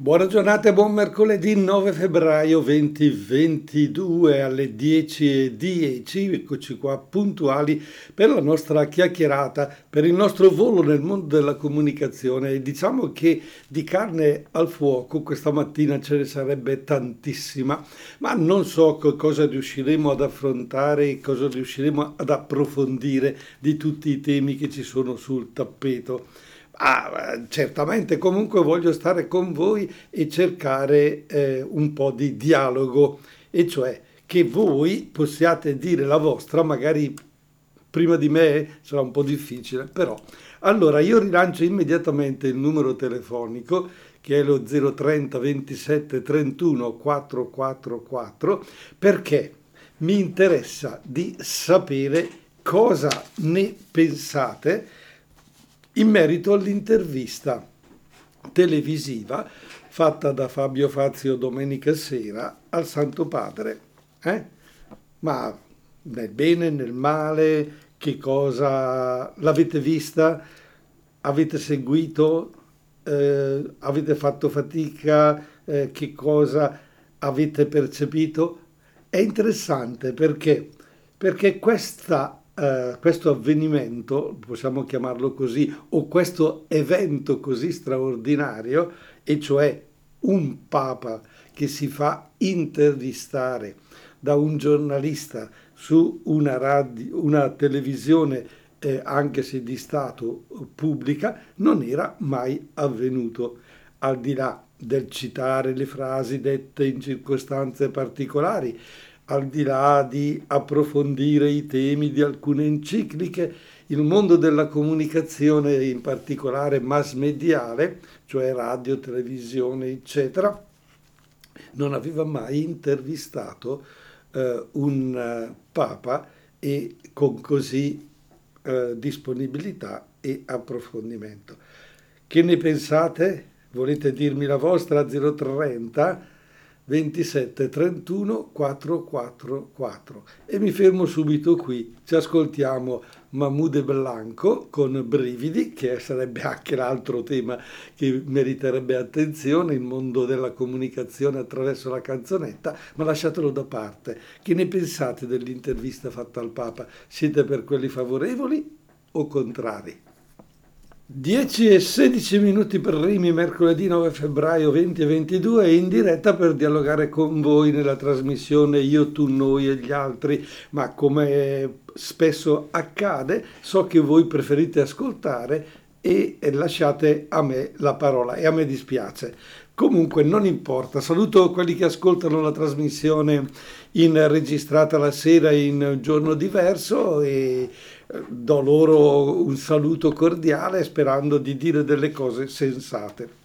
Buona giornata e buon mercoledì 9 febbraio 2022 alle 10.10, eccoci qua puntuali per la nostra chiacchierata, per il nostro volo nel mondo della comunicazione. Diciamo che di carne al fuoco questa mattina ce ne sarebbe tantissima, ma non so cosa riusciremo ad affrontare, cosa riusciremo ad approfondire di tutti i temi che ci sono sul tappeto. Ah, certamente comunque voglio stare con voi e cercare eh, un po' di dialogo, e cioè che voi possiate dire la vostra, magari prima di me sarà un po' difficile, però. Allora io rilancio immediatamente il numero telefonico che è lo 030 27 31 444 perché mi interessa di sapere cosa ne pensate in merito all'intervista televisiva fatta da Fabio Fazio domenica sera al Santo Padre. Eh? Ma nel bene, nel male, che cosa l'avete vista? Avete seguito? Eh, avete fatto fatica? Eh, che cosa avete percepito? È interessante perché, perché questa eh, questo avvenimento, possiamo chiamarlo così, o questo evento così straordinario, e cioè un papa che si fa intervistare da un giornalista su una, radio, una televisione, eh, anche se di Stato pubblica, non era mai avvenuto, al di là del citare le frasi dette in circostanze particolari, al di là di approfondire i temi di alcune encicliche, il mondo della comunicazione, in particolare mass mediale, cioè radio, televisione, eccetera, non aveva mai intervistato eh, un uh, papa e con così eh, disponibilità e approfondimento. Che ne pensate? Volete dirmi la vostra 030 27 31 444 e mi fermo subito qui. Ci ascoltiamo Mahmoud Blanco con Brividi, che sarebbe anche l'altro tema che meriterebbe attenzione, il mondo della comunicazione attraverso la canzonetta, ma lasciatelo da parte. Che ne pensate dell'intervista fatta al Papa? Siete per quelli favorevoli o contrari? 10 e 16 minuti per primi, mercoledì 9 febbraio 2022, in diretta per dialogare con voi nella trasmissione Io, tu, noi e gli altri, ma come spesso accade, so che voi preferite ascoltare e lasciate a me la parola e a me dispiace. Comunque non importa, saluto quelli che ascoltano la trasmissione in registrata la sera in giorno diverso e do loro un saluto cordiale sperando di dire delle cose sensate.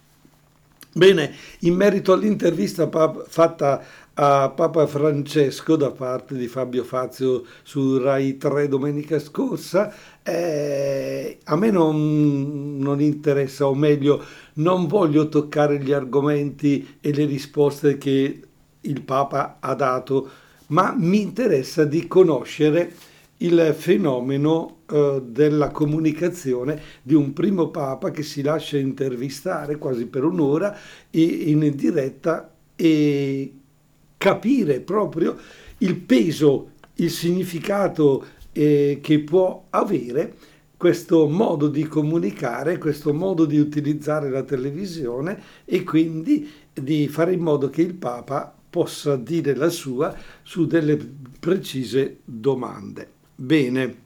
Bene, in merito all'intervista fatta a Papa Francesco da parte di Fabio Fazio su Rai 3 domenica scorsa, eh, a me non, non interessa, o meglio, non voglio toccare gli argomenti e le risposte che il Papa ha dato, ma mi interessa di conoscere il fenomeno eh, della comunicazione di un primo papa che si lascia intervistare quasi per un'ora in diretta e capire proprio il peso, il significato eh, che può avere questo modo di comunicare, questo modo di utilizzare la televisione e quindi di fare in modo che il Papa possa dire la sua su delle precise domande. Bene,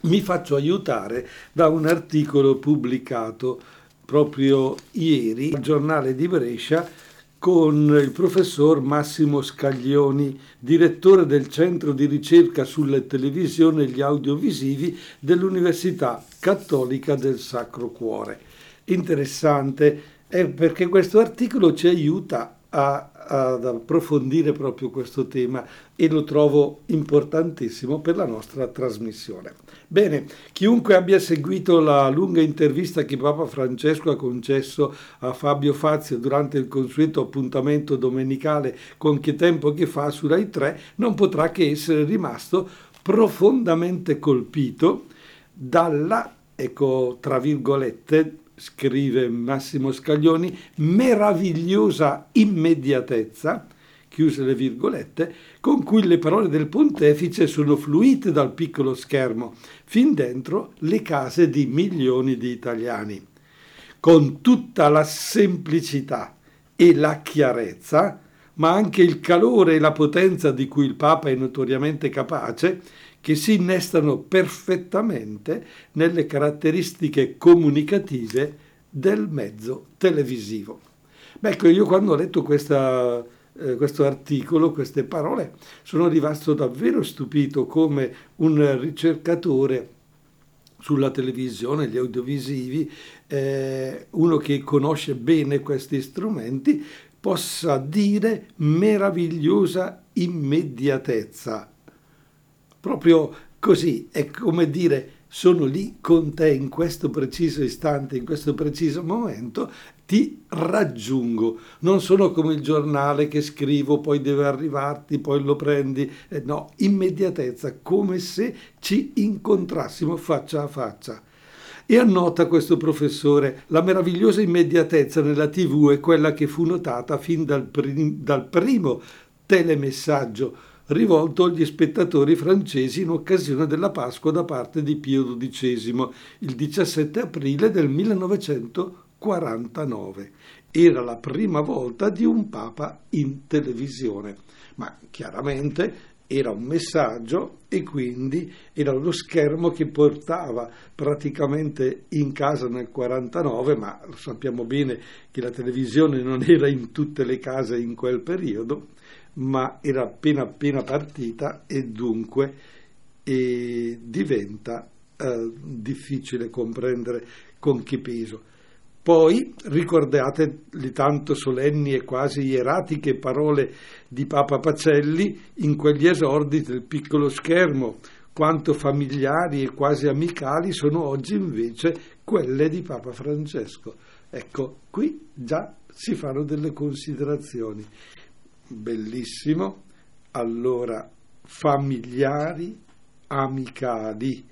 mi faccio aiutare da un articolo pubblicato proprio ieri al giornale di Brescia con il professor Massimo Scaglioni, direttore del Centro di ricerca sulle televisioni e gli audiovisivi dell'Università Cattolica del Sacro Cuore. Interessante è perché questo articolo ci aiuta a, ad approfondire proprio questo tema e lo trovo importantissimo per la nostra trasmissione. Bene, chiunque abbia seguito la lunga intervista che Papa Francesco ha concesso a Fabio Fazio durante il consueto appuntamento domenicale con Che tempo che fa su Rai 3 non potrà che essere rimasto profondamente colpito dalla, ecco, tra virgolette, scrive Massimo Scaglioni, meravigliosa immediatezza, chiuse le virgolette, con cui le parole del pontefice sono fluite dal piccolo schermo fin dentro le case di milioni di italiani. Con tutta la semplicità e la chiarezza, ma anche il calore e la potenza di cui il Papa è notoriamente capace, che si innestano perfettamente nelle caratteristiche comunicative del mezzo televisivo. Beh, ecco, io quando ho letto questa, eh, questo articolo, queste parole, sono rimasto davvero stupito come un ricercatore sulla televisione, gli audiovisivi, eh, uno che conosce bene questi strumenti, possa dire meravigliosa immediatezza proprio così, è come dire sono lì con te in questo preciso istante, in questo preciso momento, ti raggiungo. Non sono come il giornale che scrivo, poi deve arrivarti, poi lo prendi. Eh, no, immediatezza, come se ci incontrassimo faccia a faccia. E annota questo professore, la meravigliosa immediatezza nella TV è quella che fu notata fin dal, prim- dal primo telemessaggio rivolto agli spettatori francesi in occasione della Pasqua da parte di Pio XII, il 17 aprile del 1949. Era la prima volta di un Papa in televisione, ma chiaramente era un messaggio e quindi era lo schermo che portava praticamente in casa nel 49, ma sappiamo bene che la televisione non era in tutte le case in quel periodo, ma era appena appena partita e dunque e diventa eh, difficile comprendere con che peso. Poi ricordate le tanto solenni e quasi ieratiche parole di Papa Pacelli in quegli esordi del piccolo schermo, quanto familiari e quasi amicali sono oggi invece quelle di Papa Francesco. Ecco, qui già si fanno delle considerazioni bellissimo, allora familiari, amicali,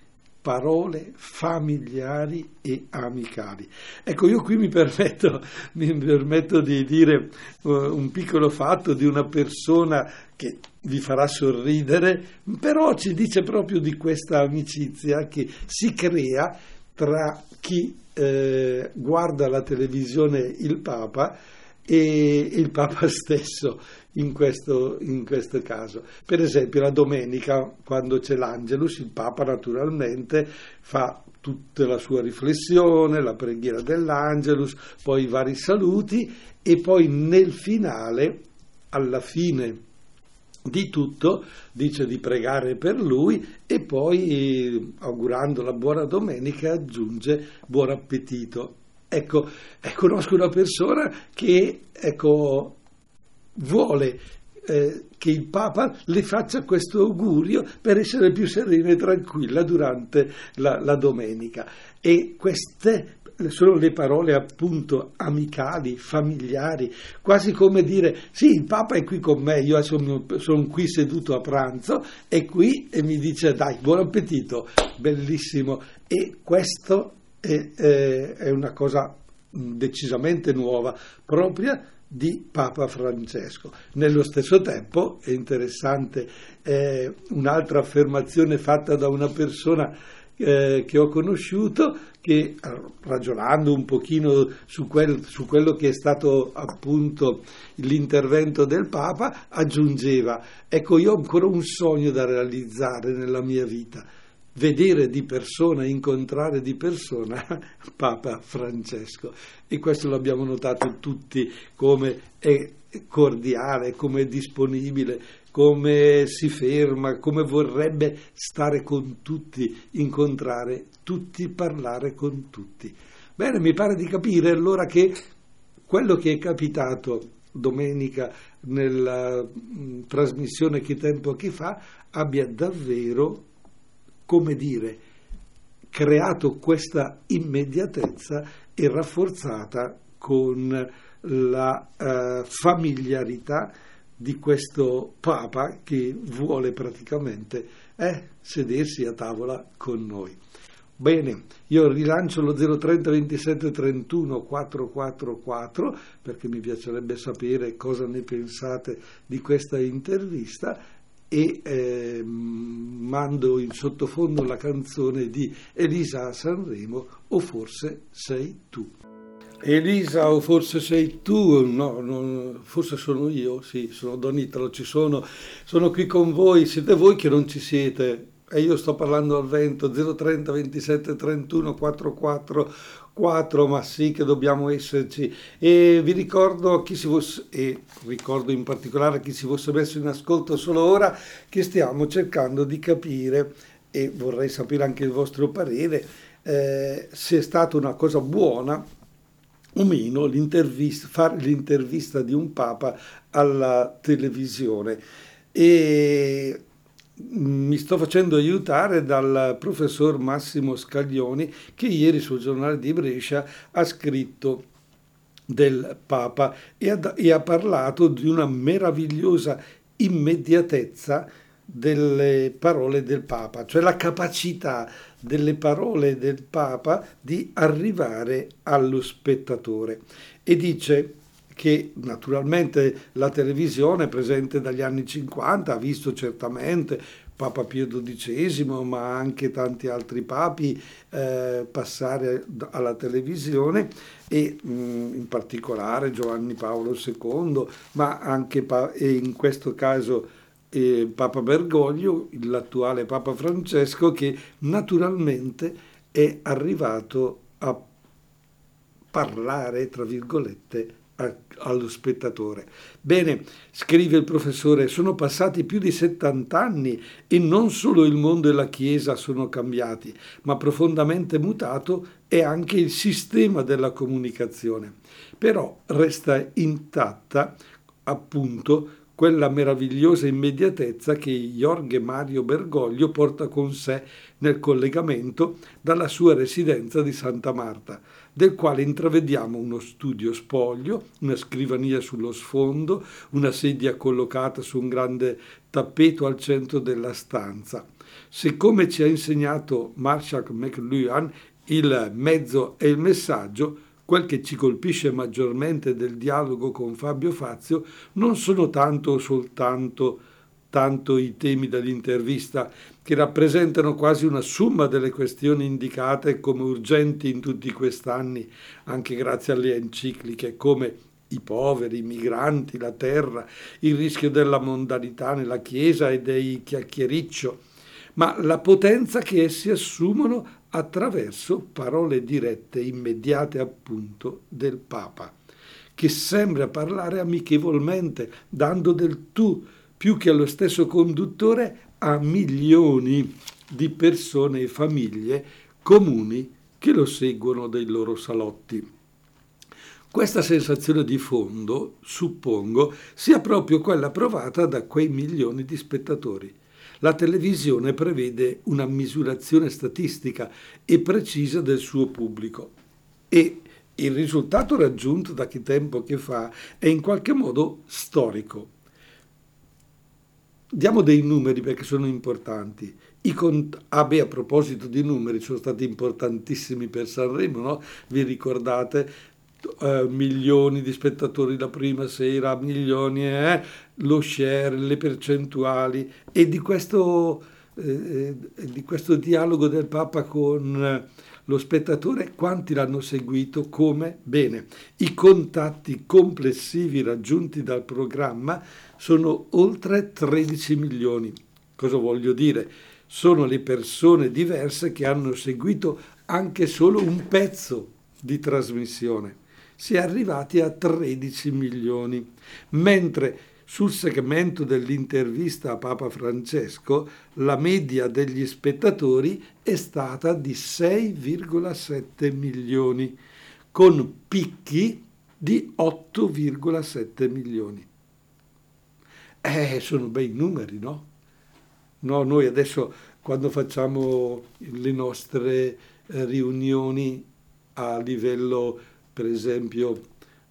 parole familiari e amicali. Ecco, io qui mi permetto, mi permetto di dire uh, un piccolo fatto di una persona che vi farà sorridere, però ci dice proprio di questa amicizia che si crea tra chi eh, guarda la televisione il Papa e il Papa stesso in questo, in questo, caso. Per esempio la domenica, quando c'è l'Angelus, il Papa naturalmente fa tutta la sua riflessione, la preghiera dell'Angelus, poi i vari saluti e poi nel finale, alla fine di tutto, dice di pregare per lui e poi, augurando la buona domenica, aggiunge buon appetito. Ecco, eh, conosco una persona che ecco, vuole eh, che il Papa le faccia questo augurio per essere più serena e tranquilla durante la, la domenica. E queste sono le parole appunto amicali, familiari, quasi come dire sì, il Papa è qui con me, io sono, sono qui seduto a pranzo, è qui e mi dice dai, buon appetito, bellissimo. E questo è, è, è una cosa decisamente nuova, propria di Papa Francesco. Nello stesso tempo è interessante eh, un'altra affermazione fatta da una persona eh, che ho conosciuto che ragionando un pochino su, quel, su, quello che è stato appunto l'intervento del Papa aggiungeva ecco io ho ancora un sogno da realizzare nella mia vita vedere di persona, incontrare di persona Papa Francesco. E questo l'abbiamo notato tutti come è cordiale, come è disponibile, come si ferma, come vorrebbe stare con tutti, incontrare tutti, parlare con tutti. Bene, mi pare di capire allora che quello che è capitato domenica nella mh, mm, trasmissione Che tempo che fa abbia davvero come dire, creato questa immediatezza e rafforzata con la eh, familiarità di questo Papa che vuole praticamente eh, sedersi a tavola con noi. Bene, io rilancio lo 030 27 31 444 perché mi piacerebbe sapere cosa ne pensate di questa intervista e eh, mando in sottofondo la canzone di Elisa Sanremo o forse sei tu. Elisa o forse sei tu, no, no, forse sono io, sì, sono Don Italo, ci sono, sono qui con voi, siete voi che non ci siete, e io sto parlando al vento 030 27 31 44 4 ma sì che dobbiamo esserci. E vi ricordo fosse e ricordo in particolare chi si fosse messo in ascolto solo ora che stiamo cercando di capire e vorrei sapere anche il vostro parere eh, se è stata una cosa buona o meno l'intervista, fare l'intervista di un papa alla televisione. E mi sto facendo aiutare dal professor Massimo Scaglioni che ieri sul giornale di Brescia ha scritto del Papa e ha, e ha parlato di una meravigliosa immediatezza delle parole del Papa, cioè la capacità delle parole del Papa di arrivare allo spettatore. E dice che naturalmente la televisione presente dagli anni 50 ha visto certamente Papa Pio XII, ma anche tanti altri papi eh, passare alla televisione e mh, mm, in particolare Giovanni Paolo II, ma anche pa- in questo caso eh, Papa Bergoglio, l'attuale Papa Francesco, che naturalmente è arrivato a parlare, tra virgolette, allo spettatore. Bene, scrive il professore, sono passati più di 70 anni e non solo il mondo e la Chiesa sono cambiati, ma profondamente mutato è anche il sistema della comunicazione. Però resta intatta appunto quella meravigliosa immediatezza che Jorge Mario Bergoglio porta con sé nel collegamento dalla sua residenza di Santa Marta del quale intravediamo uno studio spoglio, una scrivania sullo sfondo, una sedia collocata su un grande tappeto al centro della stanza. Se come ci ha insegnato Marshall McLuhan, il mezzo è il messaggio, quel che ci colpisce maggiormente del dialogo con Fabio Fazio non sono tanto o soltanto tanto i temi dell'intervista, che rappresentano quasi una somma delle questioni indicate come urgenti in tutti quest'anni, anche grazie alle encicliche, come i poveri, i migranti, la terra, il rischio della mondanità nella Chiesa e dei chiacchiericcio, ma la potenza che essi assumono attraverso parole dirette, immediate appunto, del Papa, che sembra parlare amichevolmente, dando del tu, più che allo stesso conduttore, a milioni di persone e famiglie comuni che lo seguono dai loro salotti. Questa sensazione di fondo, suppongo, sia proprio quella provata da quei milioni di spettatori. La televisione prevede una misurazione statistica e precisa del suo pubblico e il risultato raggiunto da che tempo che fa è in qualche modo storico. Diamo dei numeri perché sono importanti. Cont- ah beh, a proposito di numeri, sono stati importantissimi per Sanremo, no? Vi ricordate? Uh, milioni di spettatori la prima sera, milioni, eh? lo share, le percentuali e di questo, eh, eh di questo dialogo del Papa con lo spettatore, quanti l'hanno seguito, come? Bene, i contatti complessivi raggiunti dal programma sono oltre 13 milioni. Cosa voglio dire? Sono le persone diverse che hanno seguito anche solo un pezzo di trasmissione. Si è arrivati a 13 milioni, mentre sul segmento dell'intervista a Papa Francesco la media degli spettatori è stata di 6,7 milioni, con picchi di 8,7 milioni. Eh, sono bei numeri, no? no? Noi adesso quando facciamo le nostre eh, riunioni a livello, per esempio,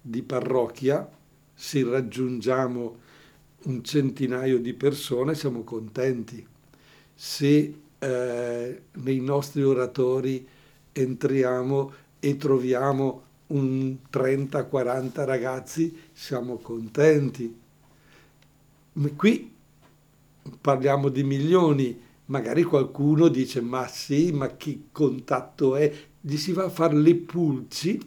di parrocchia, se raggiungiamo un centinaio di persone siamo contenti. Se eh, nei nostri oratori entriamo e troviamo un 30-40 ragazzi, siamo contenti. Qui parliamo di milioni, magari qualcuno dice ma sì, ma che contatto è? Gli si va a fare le pulci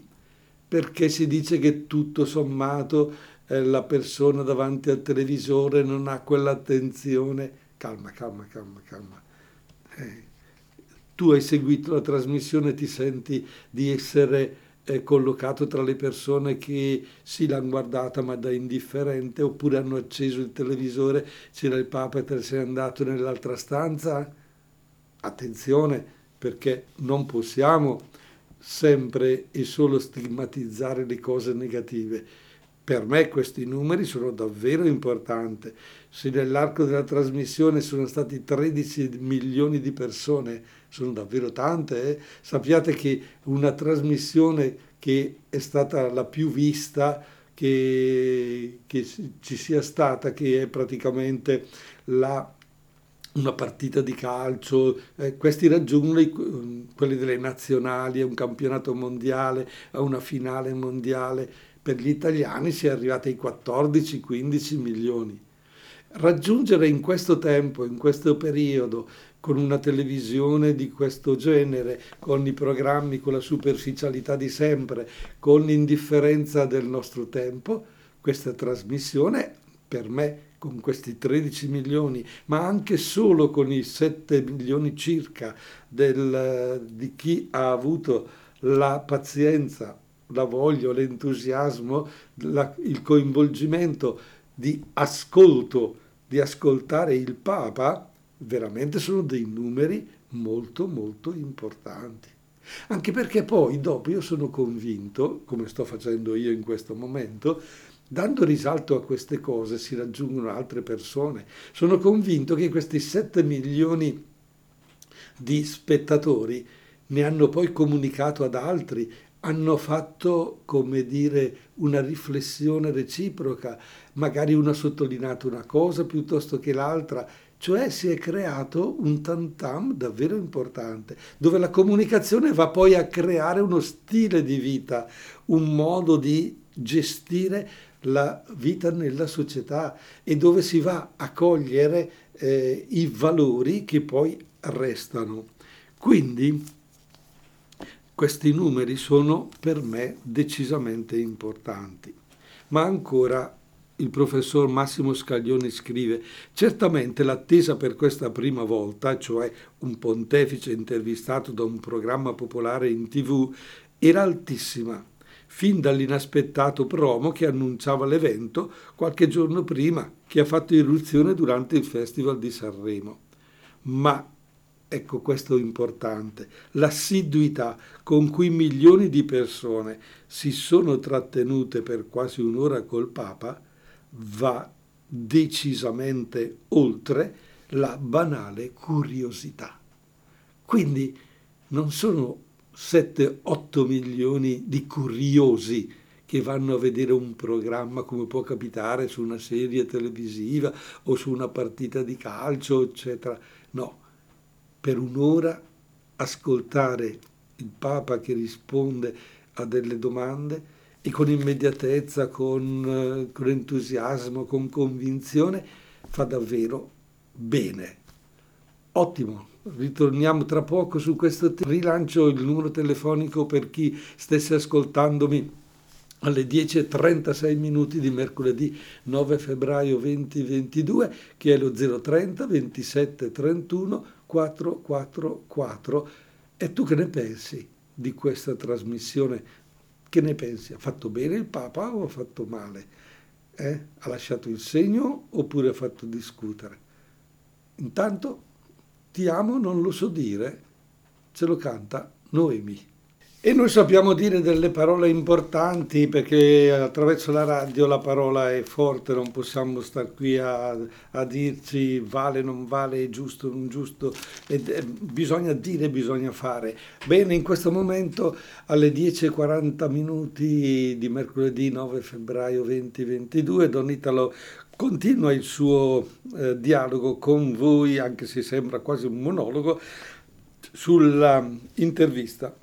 perché si dice che tutto sommato eh, la persona davanti al televisore non ha quell'attenzione. Calma, calma, calma, calma. Eh, tu hai seguito la trasmissione, ti senti di essere collocato tra le persone che sì l'hanno guardata ma da indifferente oppure hanno acceso il televisore, c'era il Papa e ne sei andato nell'altra stanza? Attenzione perché non possiamo sempre e solo stigmatizzare le cose negative. Per me questi numeri sono davvero importanti. Se nell'arco della trasmissione sono stati 13 milioni di persone, sono davvero tante. Eh? Sappiate che una trasmissione che è stata la più vista che, che ci sia stata, che è praticamente la una partita di calcio, eh, questi raggiungono i, quelli delle nazionali, a un campionato mondiale, a una finale mondiale. Per gli italiani si è arrivati ai 14-15 milioni. Raggiungere in questo tempo, in questo periodo, con una televisione di questo genere, con i programmi, con la superficialità di sempre, con l'indifferenza del nostro tempo, questa trasmissione per me con questi 13 milioni, ma anche solo con i 7 milioni circa del, di chi ha avuto la pazienza, la voglia, l'entusiasmo, la, il coinvolgimento di ascolto, di ascoltare il Papa, veramente sono dei numeri molto molto importanti. Anche perché poi dopo io sono convinto, come sto facendo io in questo momento, Dando risalto a queste cose si raggiungono altre persone. Sono convinto che questi 7 milioni di spettatori ne hanno poi comunicato ad altri, hanno fatto, come dire, una riflessione reciproca, magari uno ha sottolineato una cosa piuttosto che l'altra, cioè si è creato un tantam davvero importante, dove la comunicazione va poi a creare uno stile di vita, un modo di gestire la vita nella società e dove si va a cogliere eh, i valori che poi restano. Quindi questi numeri sono per me decisamente importanti. Ma ancora il professor Massimo Scaglioni scrive, certamente l'attesa per questa prima volta, cioè un pontefice intervistato da un programma popolare in tv, era altissima fin dall'inaspettato promo che annunciava l'evento qualche giorno prima, che ha fatto irruzione durante il Festival di Sanremo. Ma ecco questo importante, l'assiduità con cui milioni di persone si sono trattenute per quasi un'ora col Papa va decisamente oltre la banale curiosità. Quindi non sono 7-8 milioni di curiosi che vanno a vedere un programma come può capitare su una serie televisiva o su una partita di calcio, eccetera. No, per un'ora ascoltare il Papa che risponde a delle domande e con immediatezza, con, eh, con entusiasmo, con convinzione, fa davvero bene. Ottimo, ritorniamo tra poco su questo. Rilancio il numero telefonico per chi stesse ascoltandomi alle 10.36 minuti di mercoledì 9 febbraio 2022 che è lo 030 27 31 444 e tu che ne pensi di questa trasmissione? Che ne pensi? Ha fatto bene il Papa o ha fatto male? Eh? Ha lasciato il segno oppure ha fatto discutere? Intanto ti amo non lo so dire, ce lo canta Noemi. E noi sappiamo dire delle parole importanti perché attraverso la radio la parola è forte, non possiamo stare qui a, a dirci vale, non vale, è giusto, non giusto, e, e, bisogna dire, bisogna fare. Bene, in questo momento alle 10.40 minuti di mercoledì 9 febbraio 2022 Don Italo continua il suo eh, dialogo con voi, anche se sembra quasi un monologo, sulla intervista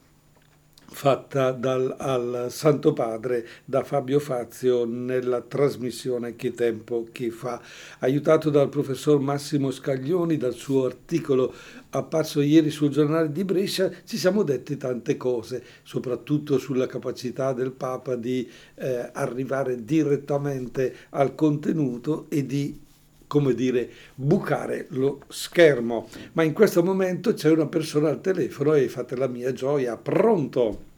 fatta dal, al Santo Padre da Fabio Fazio nella trasmissione Che tempo che fa, aiutato dal professor Massimo Scaglioni, dal suo articolo apparso ieri sul giornale di Brescia, ci siamo detti tante cose, soprattutto sulla capacità del Papa di eh, arrivare direttamente al contenuto e di come dire, bucare lo schermo. Ma in questo momento c'è una persona al telefono e fate la mia gioia. Pronto?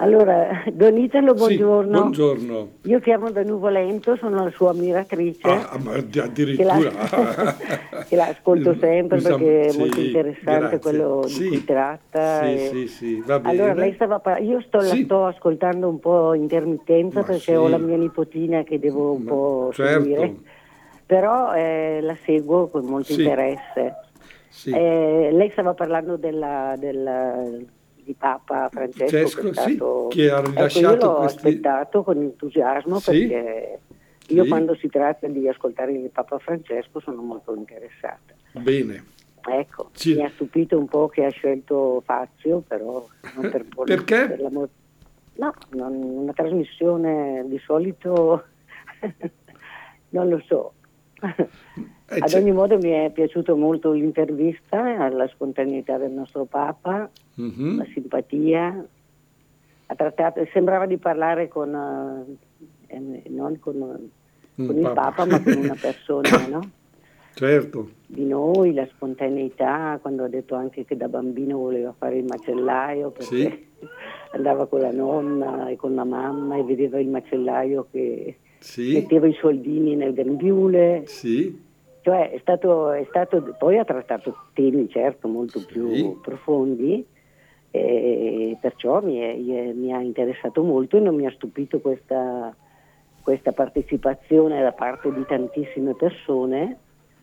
Allora, Don Italo, buongiorno. Sì, buongiorno. Io chiamo da Nuvolento, sono la sua ammiratrice. Ah, ma addirittura. Che la, che ascolto sempre Usam, perché è molto interessante grazie. quello sì. di cui tratta. Sì, e... sì, sì, va bene. Allora, lei stava par- io sto, sì. la sto ascoltando un po' intermittenza ma perché sì. ho la mia nipotina che devo un ma, po' certo. seguire però eh, la seguo con molto sì. interesse. Sì. Eh, lei stava parlando della, della, di Papa Francesco, Francesco che, stato, sì, che ha rilasciato ecco, io l'ho questi... aspettato con entusiasmo perché io quando si tratta di ascoltare il Papa Francesco sono molto interessata. Bene. Ecco, mi ha stupito un po' che ha scelto Fazio, però non per Perché? Per no, non, una trasmissione di solito non lo so, Ad ogni modo mi è piaciuta molto l'intervista, alla spontaneità del nostro Papa, mm-hmm. la simpatia. Trattato, sembrava di parlare con, eh, eh non con, con il Papa. Papa, ma con una persona, no? Certo. Di noi, la spontaneità, quando ha detto anche che da bambino voleva fare il macellaio perché sì. andava con la nonna e con la mamma e vedeva il macellaio che sì. metteva i soldini nel grembiule. Sì. Cioè è stato, è stato, poi ha trattato temi certo molto sì. più profondi e perciò mi, è, mi, ha interessato molto e non mi ha stupito questa, questa partecipazione da parte di tantissime persone.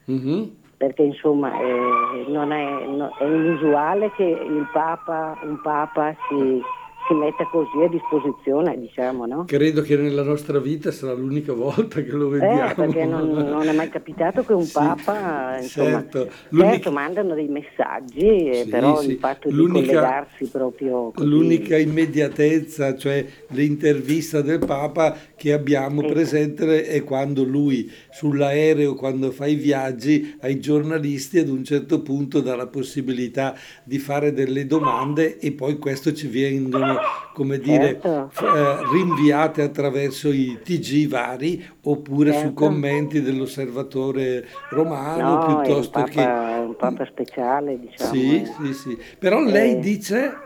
Mm-hmm. Perché insomma è, non è, no, è inusuale che il Papa, un Papa si, si metta così a disposizione, diciamo, no? Credo che nella nostra vita sarà l'unica volta che lo vediamo. Eh, perché non, non, è mai capitato che un sì, Papa, insomma, certo. certo mandano dei messaggi, eh, sì, però sì. il fatto l'unica, di collegarsi proprio così... L'unica immediatezza, cioè l'intervista del Papa che abbiamo sì. presente è quando lui sull'aereo, quando fa i viaggi, ai giornalisti ad un certo punto dà la possibilità di fare delle domande e poi questo ci vengono come dire, certo. eh, rinviate attraverso i TG vari oppure certo. su commenti dell'osservatore romano no, piuttosto papa, che... un papa speciale, diciamo. Sì, eh. sì, sì. Però lei eh. dice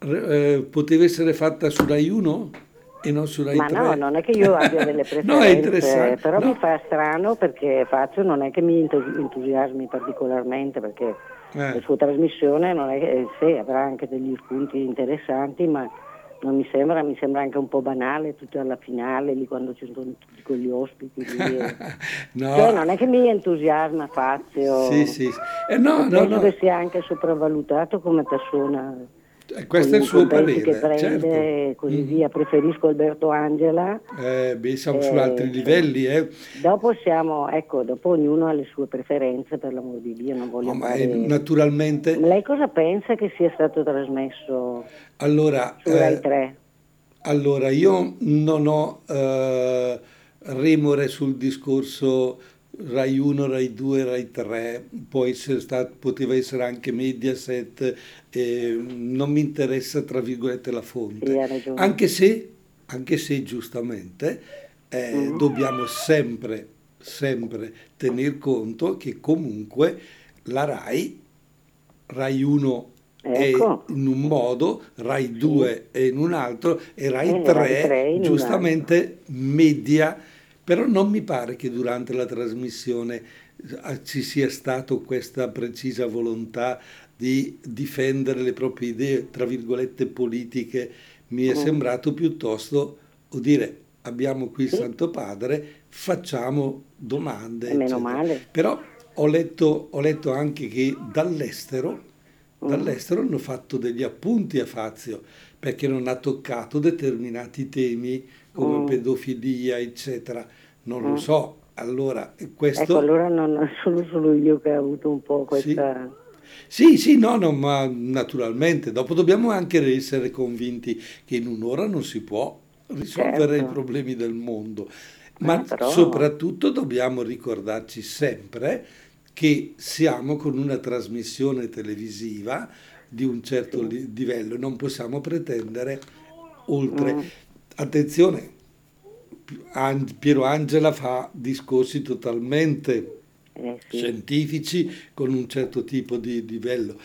eh, poteva essere fatta su Rai 1? E non su Rai Ma 3. no, non è che io abbia delle preferenze, no, però no. mi fa strano perché faccio, non è che mi entusiasmi particolarmente perché eh. la sua trasmissione non è che, eh, sì, avrà anche degli spunti interessanti, ma non mi sembra, mi sembra anche un po' banale tutto alla finale, lì quando ci sono tutti quegli ospiti. Lì, no. cioè, non è che mi entusiasma Fazio, sì, sì. Eh, no, no, no. che sia anche sopravvalutato come persona. Eh, questo è il suo parere, che prende certo. così mm. via. Preferisco Alberto Angela. Eh, beh, siamo eh, su altri livelli. Eh. Dopo siamo, ecco, dopo ognuno ha le sue preferenze, per l'amor di Dio, non voglio no, fare... Naturalmente... Lei cosa pensa che sia stato trasmesso allora, su Rai 3? Eh, allora, io non ho eh, remore sul discorso Rai 1, Rai 2, Rai 3, può essere stato, poteva essere anche Mediaset, eh, non mi interessa tra virgolette la fonte, sì, anche, se, anche se giustamente eh, mm. dobbiamo sempre, sempre tener conto che comunque la Rai, Rai 1 ecco. è in un modo, Rai 2 è in un altro e Rai 3 giustamente media però non mi pare che durante la trasmissione eh, ci sia stata questa precisa volontà di di difendere le proprie idee, tra virgolette, politiche, mi è mm. sembrato piuttosto dire abbiamo qui il sì. Santo Padre, facciamo domande. E meno male. Però ho letto, ho letto anche che dall'estero, mm. dall'estero hanno fatto degli appunti a Fazio perché non ha toccato determinati temi come mm. pedofilia, eccetera. Non mm. lo so. Allora, questo... Ecco, allora non sono solo io che ho avuto un po' questa... Sì. Sì, sì, no, no, ma naturalmente. Dopo dobbiamo anche essere convinti che in un'ora non si può risolvere certo. i problemi del mondo, ma eh, però... soprattutto dobbiamo ricordarci sempre che siamo con una trasmissione televisiva di un certo sì. livello, non possiamo pretendere oltre. Mm. Attenzione, Piero Angela fa discorsi totalmente eh, sì. scientifici con un certo tipo di livello.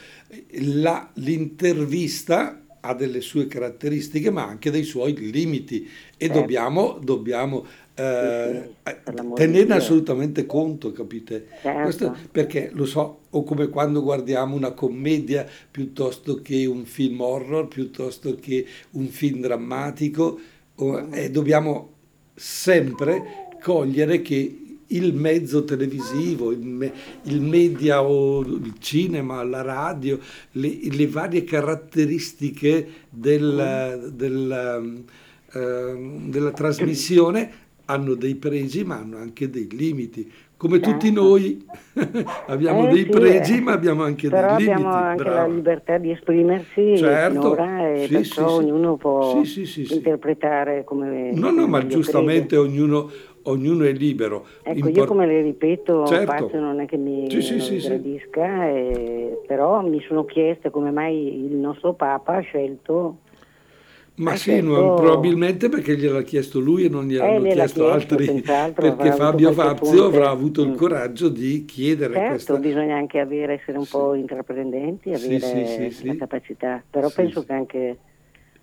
La, l'intervista ha delle sue caratteristiche ma anche dei suoi limiti e certo. dobbiamo, dobbiamo eh, sì, tenerne assolutamente conto, capite? Certo. Questo perché lo so, o come quando guardiamo una commedia piuttosto che un film horror, piuttosto che un film drammatico, mm. eh, dobbiamo sempre cogliere che il mezzo televisivo, il, me, il, media o il cinema, la radio, le, le varie caratteristiche del, del, uh, della trasmissione hanno dei pregi ma hanno anche dei limiti. Come tutti certo. noi abbiamo eh, dei sì, pregi eh. ma abbiamo anche dei limiti. Però abbiamo anche Bravo. la libertà di esprimersi certo. e sì, perciò sì, ognuno può interpretare come... No, no, ma giustamente ognuno ognuno è libero. Ecco, Impor- io come le ripeto, certo. Non è che mi sì, gradisca, eh, però mi sono chiesta come mai il nostro Papa ha scelto... Ma sì, scelto... probabilmente perché gliel'ha chiesto lui e non gliel'hanno eh, chiesto, chiesto altri, perché Fabio Fazio avrà avuto il mm. coraggio di chiedere certo, questa... bisogna anche avere, essere un po' intraprendenti, avere la capacità, però penso che anche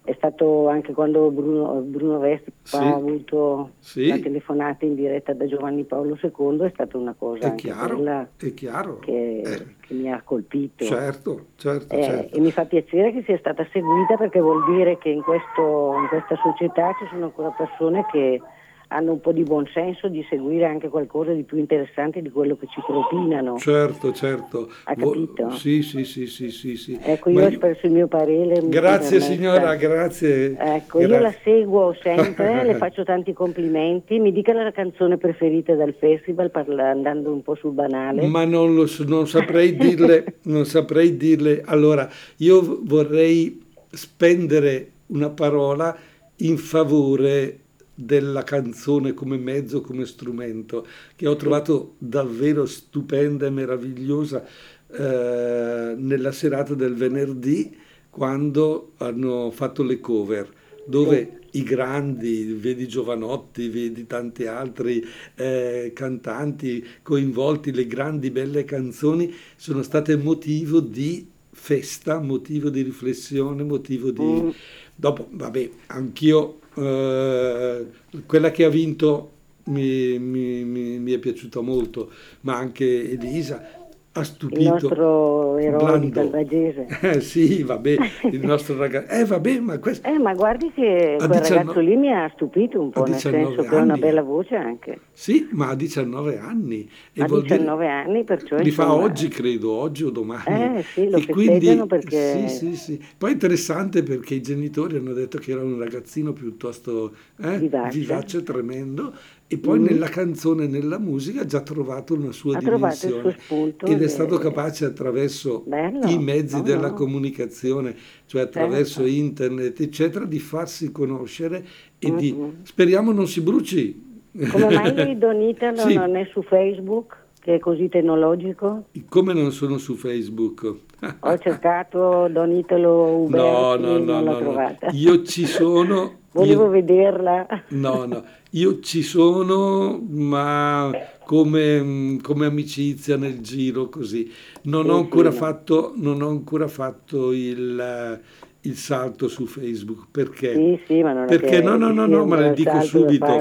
è stato anche quando Bruno, Bruno Vespa sì. ha avuto sì. la telefonata in diretta da Giovanni Paolo II, è stata una cosa è chiaro, è chiaro. Che, eh. che, mi ha colpito. Certo, certo, eh, certo, E mi fa piacere che sia stata seguita perché vuol dire che in, questo, in questa società ci sono ancora persone che hanno un po' di buonsenso di seguire anche qualcosa di più interessante di quello che ci propinano. Certo, certo. Ha capito? Sì, sì, sì, sì, sì, sì. Ecco, io Ma... ho espresso il mio parere. Grazie signora, grazie. Ecco, grazie. io la seguo sempre, le faccio tanti complimenti. Mi dica la canzone preferita dal festival, parla, andando un po' sul banale. Ma non, lo, non saprei dirle, non saprei dirle. Allora, io vorrei spendere una parola in favore della canzone come mezzo, come strumento, che ho trovato davvero stupenda e meravigliosa eh, nella serata del venerdì quando hanno fatto le cover, dove i grandi, vedi Giovanotti, vedi tanti altri eh, cantanti coinvolti, le grandi belle canzoni sono state motivo di festa, motivo di riflessione, motivo di... Mm. Dopo, vabbè, anch'io eh, quella che ha vinto mi, mi, mi, mi, è piaciuta molto, ma anche Elisa ha stupito. Il nostro eroe selvagese. Eh, sì, vabbè, il nostro ragazzo. Eh, vabbè, ma questo... Eh, ma guardi che quel 19... ragazzo lì mi ha stupito un po', nel senso che ha una bella voce anche. Sì, ma ha 19 anni. E ha 19 dire... anni, perciò... Li insomma... fa oggi, credo, oggi o domani. Eh, sì, lo e quindi... perché... Sì, sì, sì. Poi è interessante perché i genitori hanno detto che era un ragazzino piuttosto eh, vivace. vivace, tremendo, e poi mm. nella canzone, nella musica ha già trovato una sua ha dimensione ed è stato capace attraverso Bello. i mezzi no, della no. comunicazione, cioè attraverso certo. internet, eccetera, di farsi conoscere e mm-hmm. di speriamo non si bruci. Come mai Don Italo sì. non è su Facebook? Che è così tecnologico? Come non sono su Facebook? Ho cercato Don Italo Uberti, no, no, no, non l'ho trovata. Io ci sono. Volevo io... vederla. No, no, io ci sono, ma come, come amicizia nel giro così. Non, ho, ancora fatto, non ho ancora fatto il, il salto su Facebook perché? Sì, sì, ma non perché no, no, no, no, ma le dico subito.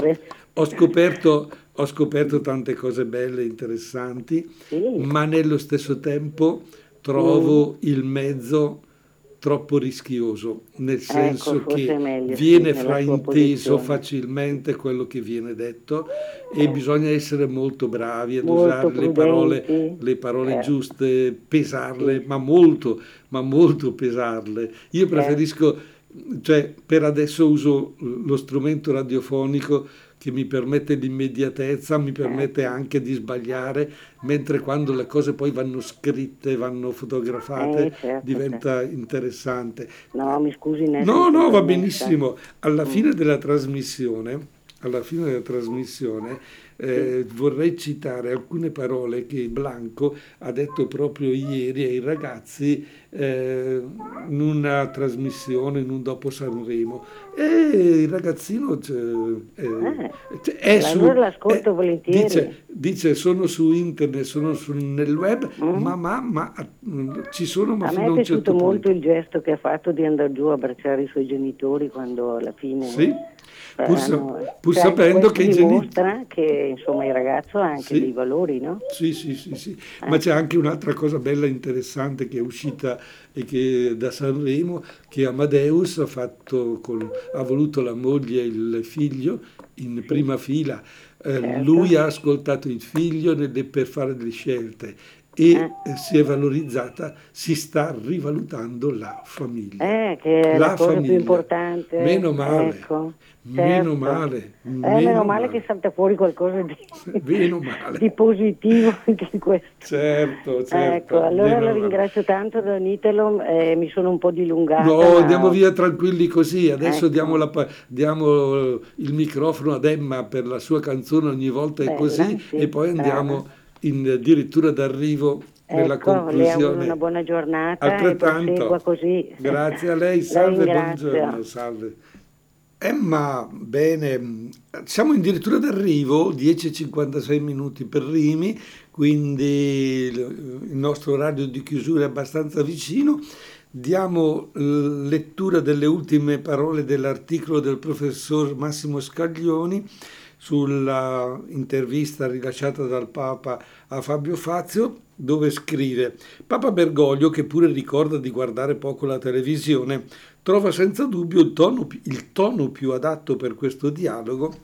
Ho scoperto, ho scoperto tante cose belle, interessanti, sì. ma nello stesso tempo trovo mm. il mezzo troppo rischioso, nel ecco, senso ecco, che meglio, viene sì, frainteso facilmente quello che viene detto eh. e bisogna essere molto bravi ad molto usare le parole, le parole eh. giuste, pesarle, sì. ma molto, ma molto pesarle. Io preferisco, cioè per adesso uso lo strumento radiofonico che mi permette l'immediatezza, mi permette certo. anche di sbagliare, mentre quando le cose poi vanno scritte, vanno fotografate, eh, certo, diventa certo. interessante. No, mi scusi. No, no, va benissimo. Alla mm. fine della trasmissione, alla fine della trasmissione eh, vorrei citare alcune parole che Blanco ha detto proprio ieri ai ragazzi eh, in una trasmissione, in un dopo Sanremo. E il ragazzino cioè, eh, cioè, è su, l'ascolto volentieri. Dice, dice, sono su internet, sono su, nel web, mm. ma, ma, ma, ci sono ma A me è piaciuto certo molto punto. il gesto che ha fatto di andare giù a abbracciare i suoi genitori quando alla fine... Sì pur, sa- pur cioè, sapendo che i genitori... che insomma il ragazzo ha anche sì. dei valori, no? Sì, sì, sì, sì. Eh. ma c'è anche un'altra cosa bella e interessante che è uscita e che da Sanremo, che Amadeus ha, fatto con, ha voluto la moglie e il figlio in prima fila. Eh, certo. Lui ha ascoltato il figlio per fare delle scelte e eh. si è valorizzata, si sta rivalutando la famiglia. Eh, che è la, la cosa famiglia. più importante. Meno male. Ecco. Certo. Meno male. Eh, meno, meno male, che salta fuori qualcosa di, di positivo anche in questo. Certo, certo. Ecco, allora la ringrazio tanto Don Italo, eh, mi sono un po' dilungata. No, andiamo via tranquilli così, adesso ecco. diamo, la, diamo, il microfono ad Emma per la sua canzone ogni volta è così sì, e poi andiamo in, addirittura d'arrivo nella ecco, conclusione. una buona giornata Altrettanto. così. Grazie a lei, salve, buongiorno, salve. Emma, bene, siamo addirittura d'arrivo, 10.56 minuti per Rimi, quindi il nostro orario di chiusura è abbastanza vicino. Diamo lettura delle ultime parole dell'articolo del professor Massimo Scaglioni sulla intervista rilasciata dal Papa a Fabio Fazio, dove scrive Papa Bergoglio, che pure ricorda di guardare poco la televisione, trova senza dubbio il tono, il tono più adatto per questo dialogo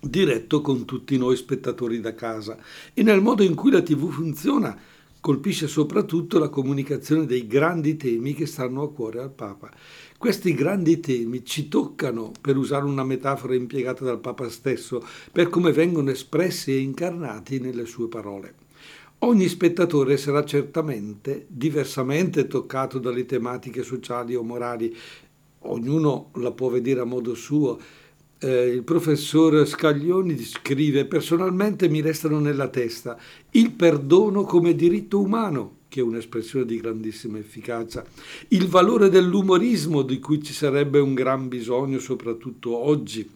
diretto con tutti noi spettatori da casa e nel modo in cui la TV funziona colpisce soprattutto la comunicazione dei grandi temi che stanno a cuore al Papa. Questi grandi temi ci toccano, per usare una metafora impiegata dal Papa stesso, per come vengono espressi e incarnati nelle sue parole. Ogni spettatore sarà certamente diversamente toccato dalle tematiche sociali o morali, ognuno la può vedere a modo suo. Eh, il professor Scaglioni scrive, personalmente mi restano nella testa il perdono come diritto umano, che è un'espressione di grandissima efficacia, il valore dell'umorismo di cui ci sarebbe un gran bisogno soprattutto oggi,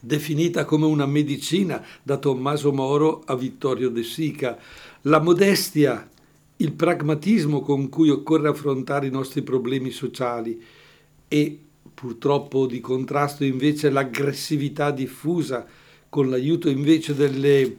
definita come una medicina da Tommaso Moro a Vittorio De Sica, la modestia, il pragmatismo con cui occorre affrontare i nostri problemi sociali e purtroppo di contrasto invece l'aggressività diffusa con l'aiuto invece delle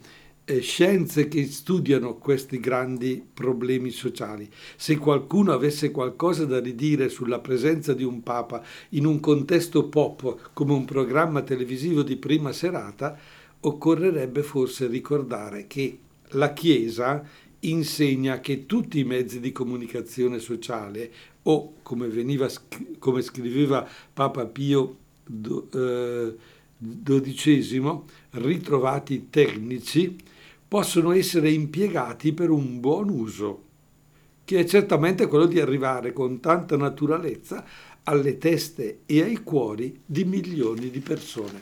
scienze che studiano questi grandi problemi sociali. Se qualcuno avesse qualcosa da ridire sulla presenza di un Papa in un contesto pop come un programma televisivo di prima serata, occorrerebbe forse ricordare che la Chiesa insegna che tutti i mezzi di comunicazione sociale o come, veniva, come scriveva Papa Pio XII, eh, ritrovati tecnici, possono essere impiegati per un buon uso, che è certamente quello di arrivare con tanta naturalezza alle teste e ai cuori di milioni di persone.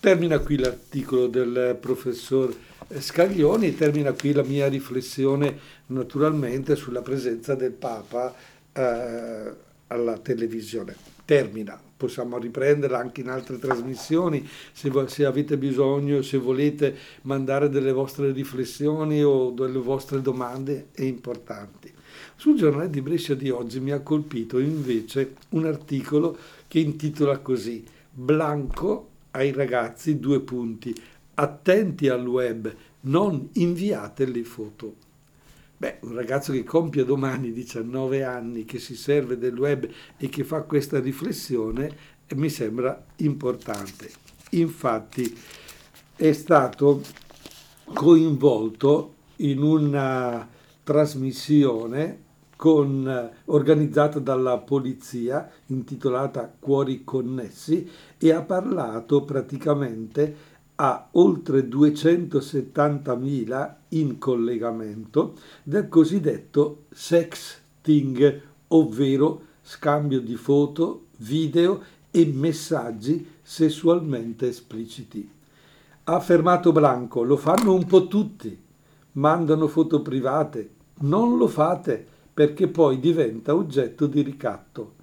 Termina qui l'articolo del professor Scaglioni termina qui la mia riflessione naturalmente sulla presenza del Papa eh, alla televisione. Termina. Possiamo riprenderla anche in altre trasmissioni, se, se, avete bisogno, se volete mandare delle vostre riflessioni o delle vostre domande importanti. Sul giornale di Brescia di oggi mi ha colpito invece un articolo che intitola così Blanco ai ragazzi due punti. Attenti al web non inviate le foto Beh, un ragazzo che compie domani 19 anni, che si serve del web e che fa questa riflessione, eh, mi sembra importante. Infatti è stato coinvolto in una trasmissione con, organizzata dalla polizia intitolata Cuori Connessi e ha parlato praticamente a oltre 270.000 in collegamento del cosiddetto sexting, ovvero scambio di foto, video e messaggi sessualmente espliciti. Ha affermato Blanco, lo fanno un po' tutti, mandano foto private, non lo fate perché poi diventa oggetto di ricatto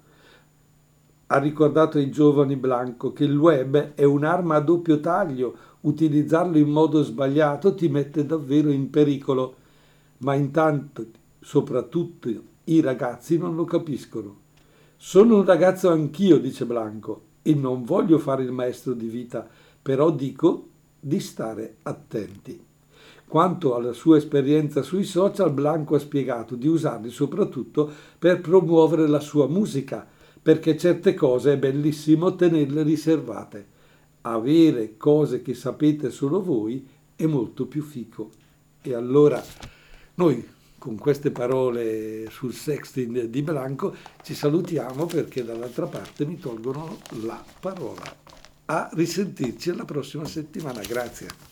ha ricordato ai giovani Blanco che il web è un'arma a doppio taglio, utilizzarlo in modo sbagliato ti mette davvero in pericolo, ma intanto soprattutto i ragazzi non lo capiscono. Sono un ragazzo anch'io, dice Blanco, e non voglio fare il maestro di vita, però dico di stare attenti. Quanto alla sua esperienza sui social, Blanco ha spiegato di usarli soprattutto per promuovere la sua musica, perché certe cose è bellissimo tenerle riservate. Avere cose che sapete solo voi è molto più fico. E allora noi con queste parole sul sexting di Blanco ci salutiamo perché dall'altra parte mi tolgono la parola. A risentirci la prossima settimana. Grazie.